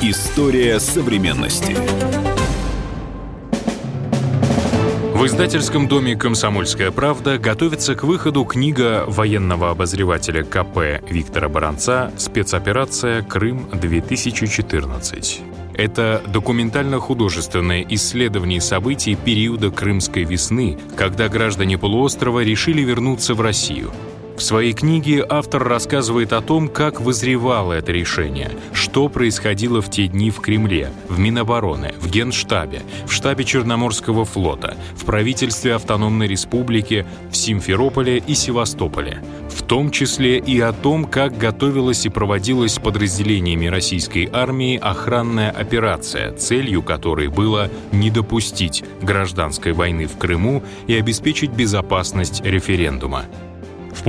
История современности. В издательском доме «Комсомольская правда» готовится к выходу книга военного обозревателя КП Виктора Баранца «Спецоперация Крым-2014». Это документально-художественное исследование событий периода Крымской весны, когда граждане полуострова решили вернуться в Россию – в своей книге автор рассказывает о том, как вызревало это решение, что происходило в те дни в Кремле, в Минобороны, в Генштабе, в штабе Черноморского флота, в правительстве Автономной Республики, в Симферополе и Севастополе, в том числе и о том, как готовилась и проводилась подразделениями российской армии охранная операция, целью которой было не допустить гражданской войны в Крыму и обеспечить безопасность референдума.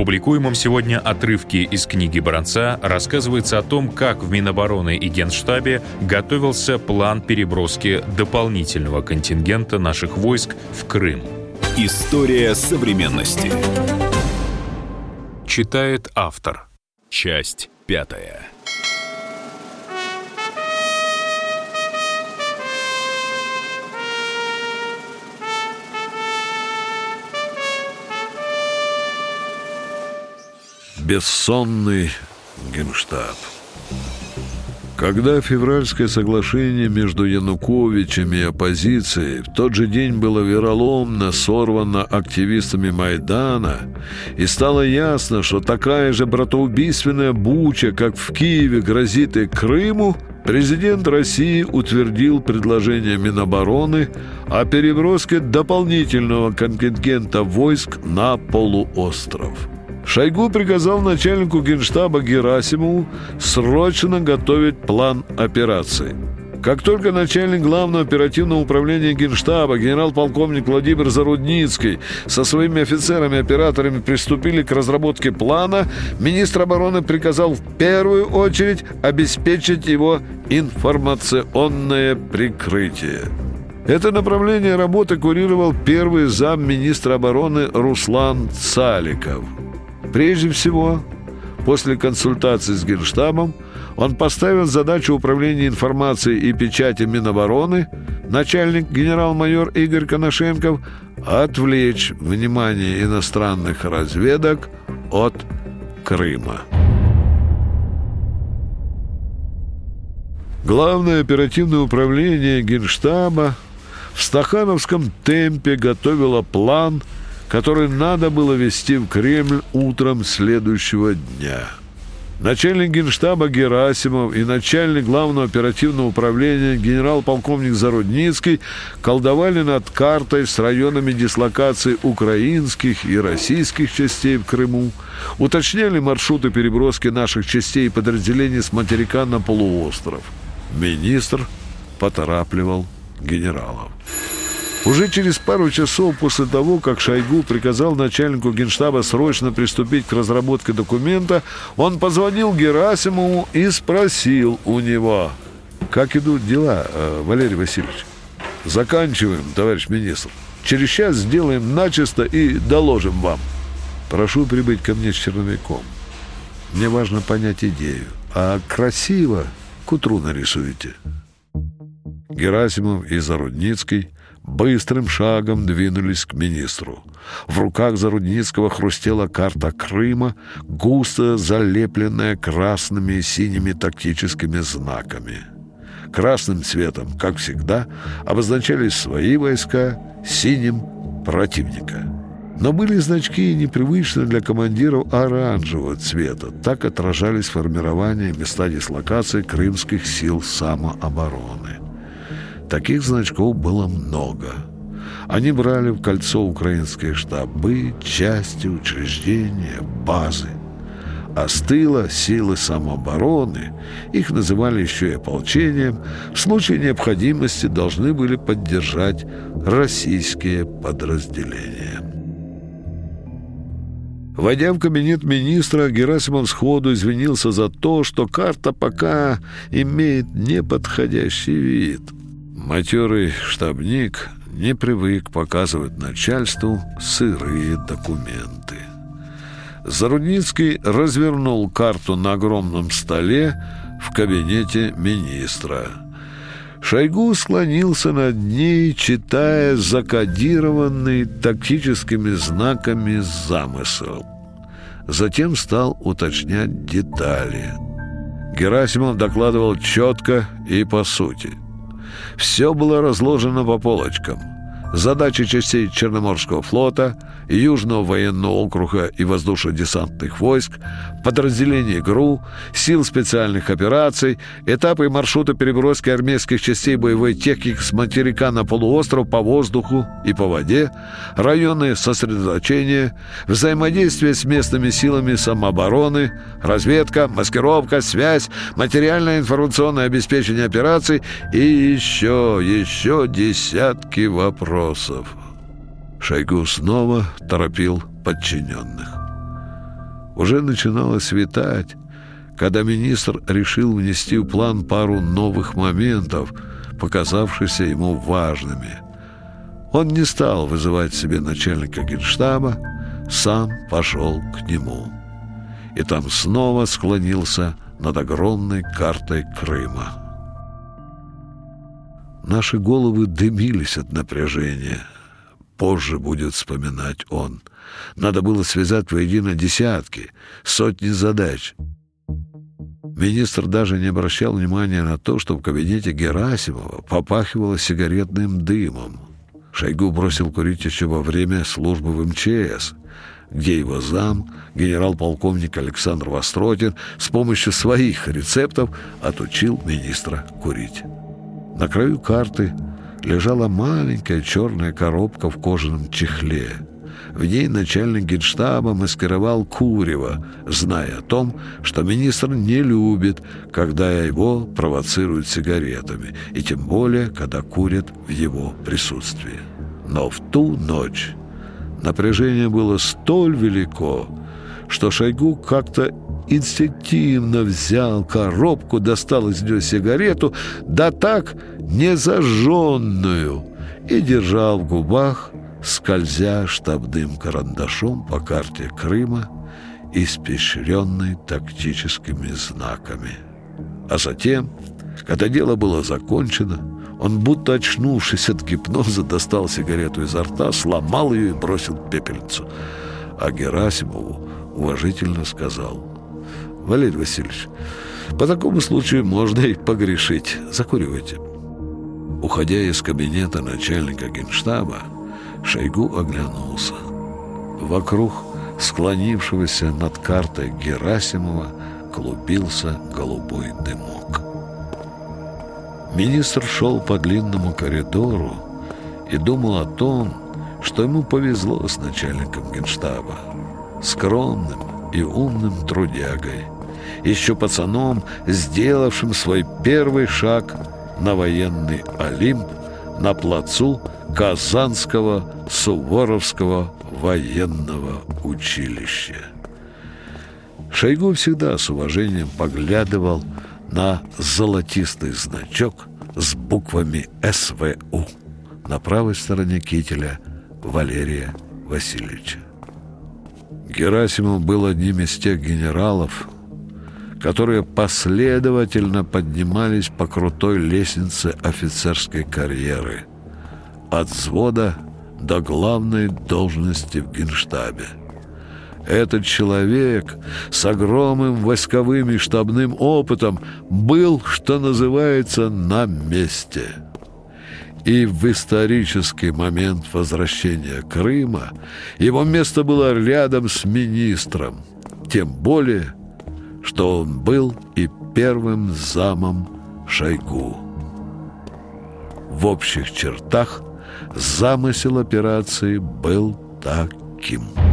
Публикуемом сегодня отрывке из книги Баранца рассказывается о том, как в Минобороны и Генштабе готовился план переброски дополнительного контингента наших войск в Крым. История современности. Читает автор. Часть пятая. Бессонный генштаб. Когда февральское соглашение между Януковичем и оппозицией в тот же день было вероломно сорвано активистами Майдана, и стало ясно, что такая же братоубийственная буча, как в Киеве, грозит и Крыму, президент России утвердил предложение Минобороны о переброске дополнительного контингента войск на полуостров. Шойгу приказал начальнику генштаба Герасимову срочно готовить план операции. Как только начальник главного оперативного управления Генштаба, генерал-полковник Владимир Зарудницкий со своими офицерами-операторами приступили к разработке плана, министр обороны приказал в первую очередь обеспечить его информационное прикрытие. Это направление работы курировал первый зам министра обороны Руслан Цаликов – Прежде всего, после консультации с Генштабом, он поставил задачу управления информацией и печати Минобороны, начальник генерал-майор Игорь Коношенков, отвлечь внимание иностранных разведок от Крыма. Главное оперативное управление Генштаба в стахановском темпе готовило план – который надо было вести в Кремль утром следующего дня. Начальник генштаба Герасимов и начальник главного оперативного управления генерал-полковник Зарудницкий колдовали над картой с районами дислокации украинских и российских частей в Крыму, уточняли маршруты переброски наших частей и подразделений с материка на полуостров. Министр поторапливал генералов. Уже через пару часов после того, как Шойгу приказал начальнику генштаба срочно приступить к разработке документа, он позвонил Герасимову и спросил у него, «Как идут дела, э, Валерий Васильевич?» «Заканчиваем, товарищ министр. Через час сделаем начисто и доложим вам. Прошу прибыть ко мне с черновиком. Мне важно понять идею, а красиво к утру нарисуете». Герасимов и Зарудницкий – быстрым шагом двинулись к министру. В руках Зарудницкого хрустела карта Крыма, густо залепленная красными и синими тактическими знаками. Красным цветом, как всегда, обозначались свои войска, синим — противника. Но были значки непривычны для командиров оранжевого цвета. Так отражались формирование места дислокации крымских сил самообороны. Таких значков было много. Они брали в кольцо украинские штабы, части, учреждения, базы. А с тыла силы самообороны, их называли еще и ополчением, в случае необходимости должны были поддержать российские подразделения. Войдя в кабинет министра, Герасимов сходу извинился за то, что карта пока имеет неподходящий вид – Матерый штабник не привык показывать начальству сырые документы. Зарудницкий развернул карту на огромном столе, в кабинете министра. Шойгу склонился над ней, читая закодированный тактическими знаками замысел. Затем стал уточнять детали. Герасимов докладывал четко и по сути. Все было разложено по полочкам. Задачи частей Черноморского флота – Южного военного округа и воздушно-десантных войск, подразделений ГРУ, сил специальных операций, этапы и маршруты переброски армейских частей боевой техники с материка на полуостров по воздуху и по воде, районы сосредоточения, взаимодействие с местными силами самообороны, разведка, маскировка, связь, материальное информационное обеспечение операций и еще, еще десятки вопросов. Шойгу снова торопил подчиненных. Уже начинало светать, когда министр решил внести в план пару новых моментов, показавшихся ему важными. Он не стал вызывать себе начальника генштаба, сам пошел к нему. И там снова склонился над огромной картой Крыма. Наши головы дымились от напряжения – позже будет вспоминать он. Надо было связать воедино десятки, сотни задач. Министр даже не обращал внимания на то, что в кабинете Герасимова попахивало сигаретным дымом. Шойгу бросил курить еще во время службы в МЧС, где его зам, генерал-полковник Александр Востротин, с помощью своих рецептов отучил министра курить. На краю карты – лежала маленькая черная коробка в кожаном чехле. В ней начальник генштаба маскировал Курева, зная о том, что министр не любит, когда его провоцируют сигаретами, и тем более, когда курят в его присутствии. Но в ту ночь напряжение было столь велико, что Шойгу как-то инстинктивно взял коробку, достал из нее сигарету, да так незажженную, и держал в губах, скользя штабным карандашом по карте Крыма, испещренной тактическими знаками. А затем, когда дело было закончено, он, будто очнувшись от гипноза, достал сигарету изо рта, сломал ее и бросил пепельницу. А Герасимову уважительно сказал «Валерий Васильевич, по такому случаю можно и погрешить. Закуривайте». Уходя из кабинета начальника генштаба, Шойгу оглянулся. Вокруг склонившегося над картой Герасимова клубился голубой дымок. Министр шел по длинному коридору и думал о том, что ему повезло с начальником генштаба, скромным и умным трудягой, еще пацаном, сделавшим свой первый шаг на военный Олимп на плацу Казанского Суворовского военного училища. Шойгу всегда с уважением поглядывал на золотистый значок с буквами СВУ на правой стороне кителя Валерия Васильевича. Герасимов был одним из тех генералов, которые последовательно поднимались по крутой лестнице офицерской карьеры от взвода до главной должности в генштабе. Этот человек с огромным войсковым и штабным опытом был, что называется, на месте. И в исторический момент возвращения Крыма его место было рядом с министром, тем более – что он был и первым замом Шойгу. В общих чертах замысел операции был таким –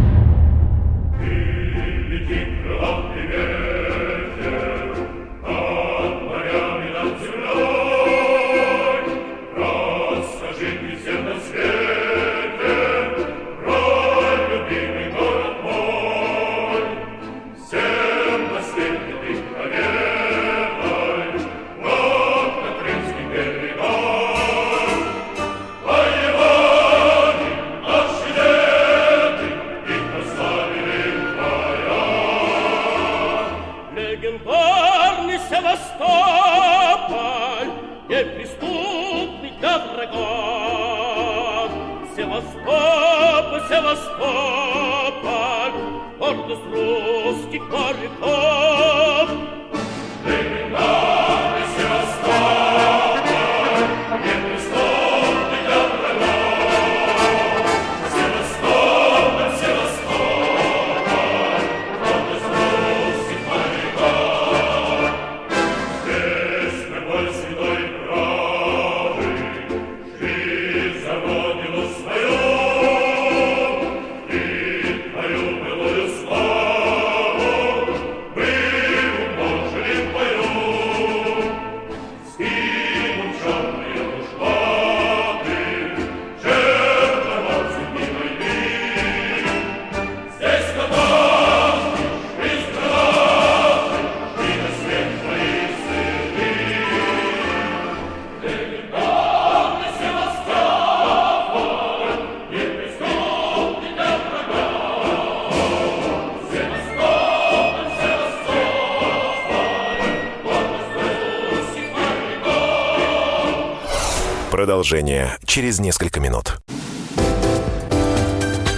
Продолжение через несколько минут.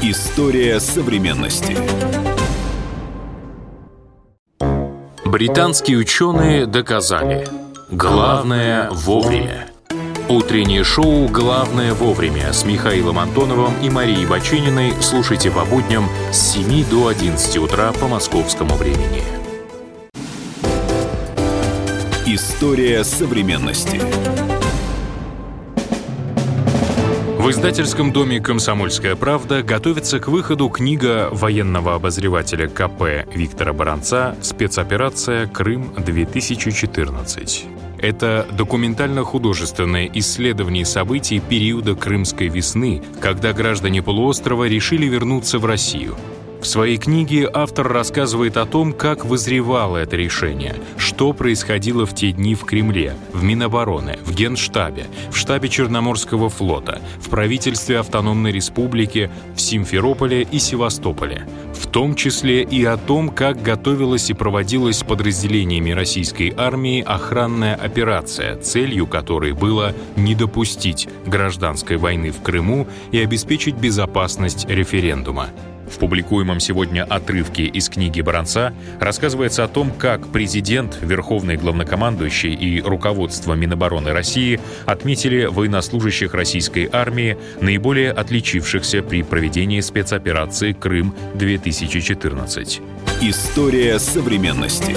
История современности. Британские ученые доказали «Главное вовремя». Утреннее шоу «Главное вовремя» с Михаилом Антоновым и Марией Бачининой слушайте по будням с 7 до 11 утра по московскому времени. История современности. В издательском доме «Комсомольская правда» готовится к выходу книга военного обозревателя КП Виктора Баранца «Спецоперация Крым-2014». Это документально-художественное исследование событий периода Крымской весны, когда граждане полуострова решили вернуться в Россию. В своей книге автор рассказывает о том, как вызревало это решение, что происходило в те дни в Кремле, в Минобороны, в Генштабе, в штабе Черноморского флота, в правительстве Автономной Республики, в Симферополе и Севастополе, в том числе и о том, как готовилась и проводилась подразделениями российской армии охранная операция, целью которой было не допустить гражданской войны в Крыму и обеспечить безопасность референдума. В публикуемом сегодня отрывке из книги Баранца рассказывается о том, как президент, верховный главнокомандующий и руководство Минобороны России отметили военнослужащих российской армии, наиболее отличившихся при проведении спецоперации «Крым-2014». История современности.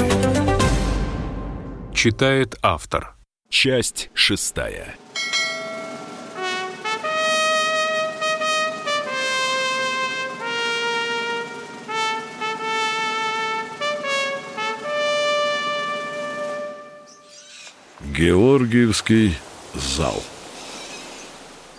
Читает автор. Часть шестая. Георгиевский зал.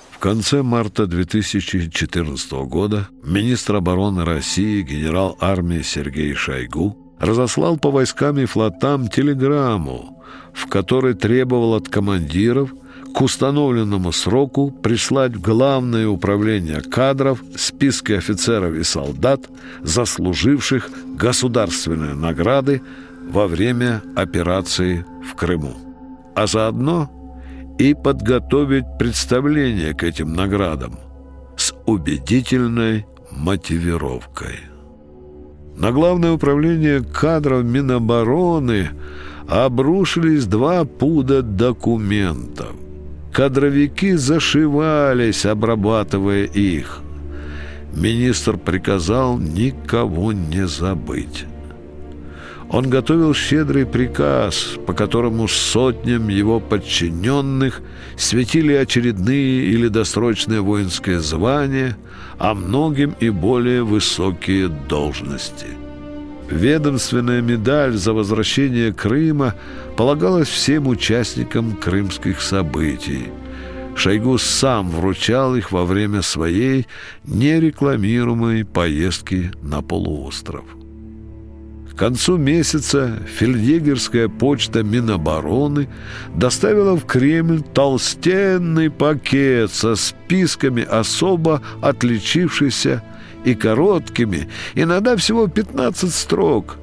В конце марта 2014 года министр обороны России генерал армии Сергей Шойгу разослал по войскам и флотам телеграмму, в которой требовал от командиров к установленному сроку прислать в Главное управление кадров списки офицеров и солдат, заслуживших государственные награды во время операции в Крыму а заодно и подготовить представление к этим наградам с убедительной мотивировкой. На Главное управление кадров Минобороны обрушились два пуда документов. Кадровики зашивались, обрабатывая их. Министр приказал никого не забыть. Он готовил щедрый приказ, по которому сотням его подчиненных светили очередные или досрочные воинские звания, а многим и более высокие должности. Ведомственная медаль за возвращение Крыма полагалась всем участникам крымских событий. Шойгу сам вручал их во время своей нерекламируемой поездки на полуостров. К концу месяца фельдъегерская почта Минобороны доставила в Кремль толстенный пакет со списками особо отличившихся и короткими, иногда всего 15 строк,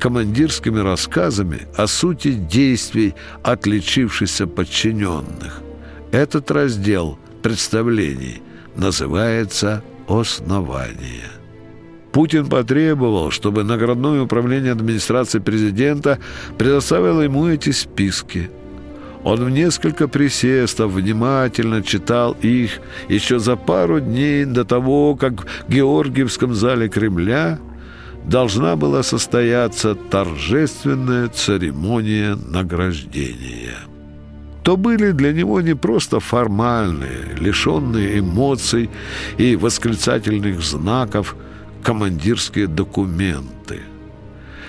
командирскими рассказами о сути действий отличившихся подчиненных. Этот раздел представлений называется «Основание». Путин потребовал, чтобы наградное управление администрации президента предоставило ему эти списки. Он в несколько присестов внимательно читал их еще за пару дней до того, как в Георгиевском зале Кремля должна была состояться торжественная церемония награждения. То были для него не просто формальные, лишенные эмоций и восклицательных знаков – командирские документы.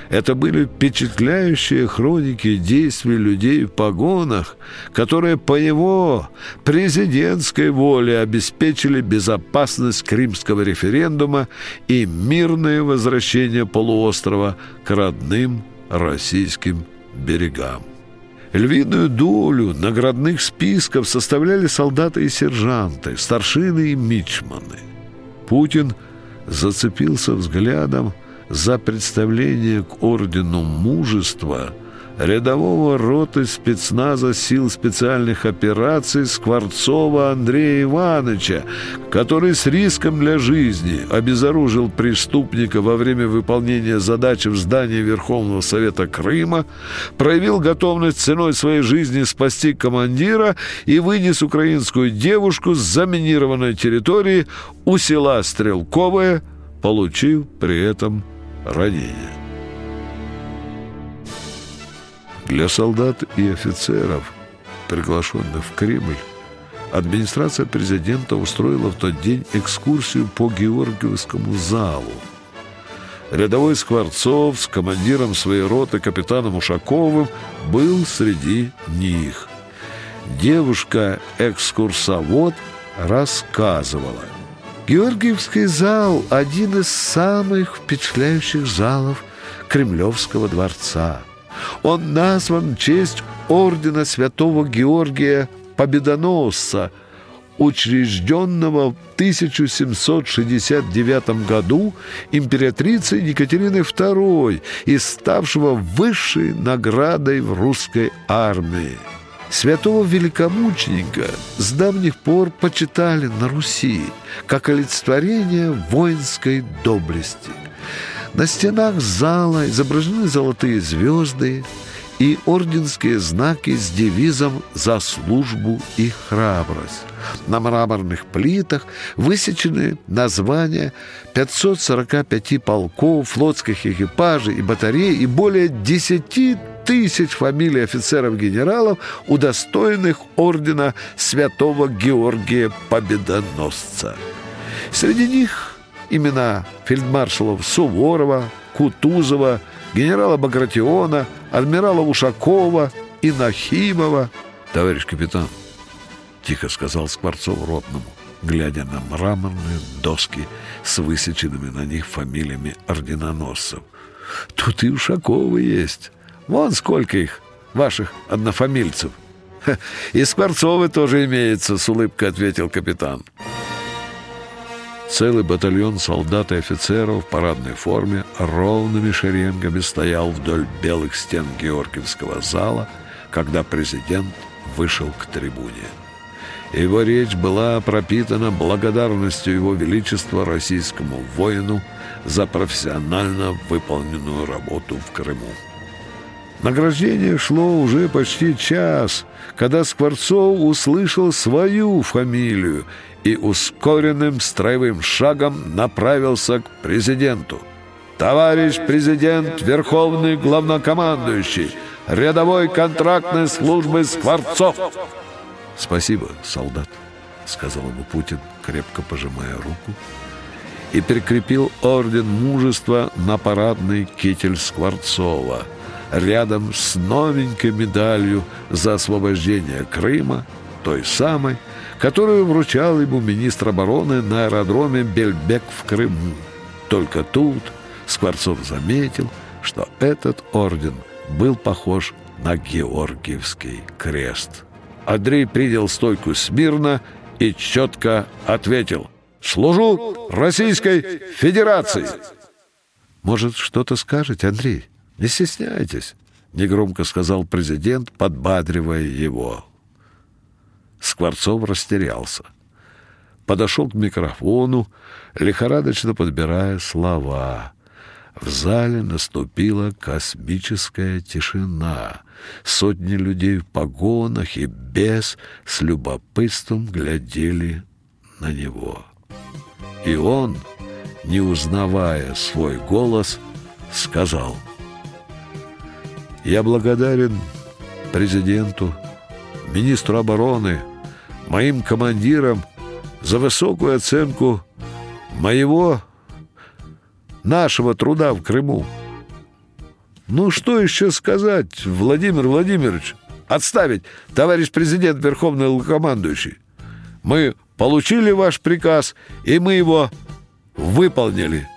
Это были впечатляющие хроники действий людей в погонах, которые по его президентской воле обеспечили безопасность Кримского референдума и мирное возвращение полуострова к родным российским берегам. Львиную долю наградных списков составляли солдаты и сержанты, старшины и мичманы. Путин – зацепился взглядом за представление к ордену мужества рядового роты спецназа сил специальных операций Скворцова Андрея Ивановича, который с риском для жизни обезоружил преступника во время выполнения задачи в здании Верховного Совета Крыма, проявил готовность ценой своей жизни спасти командира и вынес украинскую девушку с заминированной территории у села Стрелковое, получив при этом ранение. Для солдат и офицеров, приглашенных в Кремль, администрация президента устроила в тот день экскурсию по Георгиевскому залу. Рядовой Скворцов с командиром своей роты капитаном Ушаковым был среди них. Девушка-экскурсовод рассказывала. Георгиевский зал – один из самых впечатляющих залов Кремлевского дворца – он назван в честь ордена святого Георгия Победоносца, учрежденного в 1769 году императрицей Екатериной II и ставшего высшей наградой в русской армии. Святого великомученика с давних пор почитали на Руси как олицетворение воинской доблести – на стенах зала изображены золотые звезды и орденские знаки с девизом «За службу и храбрость». На мраморных плитах высечены названия 545 полков, флотских экипажей и батарей и более 10 тысяч фамилий офицеров-генералов, удостоенных ордена святого Георгия Победоносца. Среди них имена фельдмаршалов Суворова, Кутузова, генерала Багратиона, адмирала Ушакова и Нахимова. «Товарищ капитан», — тихо сказал Скворцов ротному, глядя на мраморные доски с высеченными на них фамилиями орденоносцев. «Тут и Ушаковы есть. Вон сколько их, ваших однофамильцев». «И Скворцовы тоже имеются», — с улыбкой ответил капитан. Целый батальон солдат и офицеров в парадной форме ровными шеренгами стоял вдоль белых стен Георгиевского зала, когда президент вышел к трибуне. Его речь была пропитана благодарностью Его Величества российскому воину за профессионально выполненную работу в Крыму. Награждение шло уже почти час, когда Скворцов услышал свою фамилию и ускоренным строевым шагом направился к президенту. «Товарищ президент, верховный главнокомандующий, рядовой контрактной службы Скворцов!» «Спасибо, солдат», — сказал ему Путин, крепко пожимая руку, и прикрепил орден мужества на парадный китель Скворцова рядом с новенькой медалью за освобождение Крыма, той самой, которую вручал ему министр обороны на аэродроме Бельбек в Крыму. Только тут Скворцов заметил, что этот орден был похож на Георгиевский крест. Андрей принял стойку смирно и четко ответил «Служу Российской Федерации!» «Может, что-то скажете, Андрей?» Не стесняйтесь, негромко сказал президент, подбадривая его. Скворцов растерялся. Подошел к микрофону, лихорадочно подбирая слова. В зале наступила космическая тишина. Сотни людей в погонах и без с любопытством глядели на него. И он, не узнавая свой голос, сказал «Я благодарен президенту, министру обороны, моим командирам за высокую оценку моего, нашего труда в Крыму. Ну, что еще сказать, Владимир Владимирович? Отставить, товарищ президент, верховный командующий. Мы получили ваш приказ, и мы его выполнили.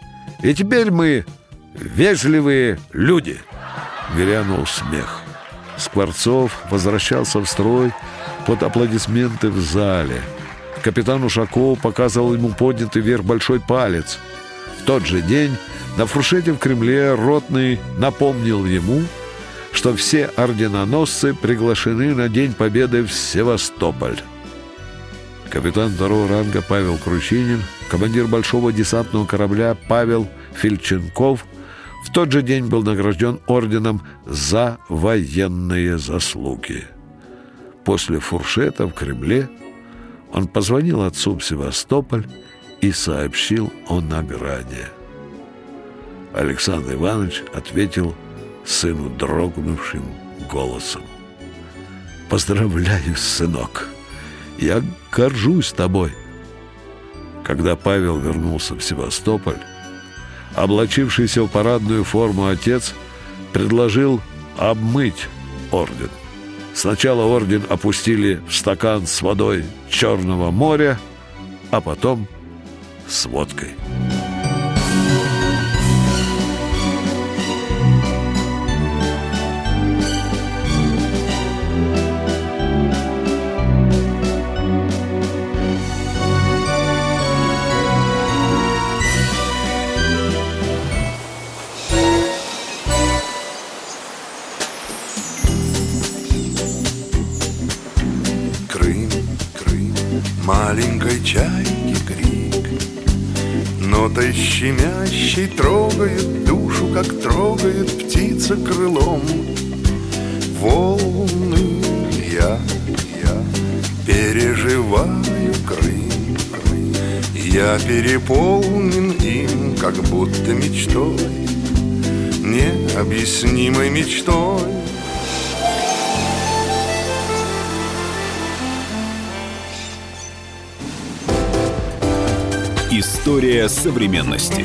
И теперь мы вежливые люди. Грянул смех. Скворцов возвращался в строй под аплодисменты в зале. Капитан Ушаков показывал ему поднятый вверх большой палец. В тот же день на фуршете в Кремле Ротный напомнил ему, что все орденоносцы приглашены на День Победы в Севастополь. Капитан второго ранга Павел Кручинин, командир большого десантного корабля Павел Фильченков в тот же день был награжден орденом за военные заслуги. После фуршета в Кремле он позвонил отцу в Севастополь и сообщил о награде. Александр Иванович ответил сыну дрогнувшим голосом. «Поздравляю, сынок! Я горжусь тобой!» Когда Павел вернулся в Севастополь, облачившийся в парадную форму отец предложил обмыть орден. Сначала орден опустили в стакан с водой Черного моря, а потом с водкой. Щемящей трогает душу, как трогает птица крылом. Волны я, я переживаю Крым, Крым Я переполнен им, как будто мечтой Необъяснимой мечтой. История современности.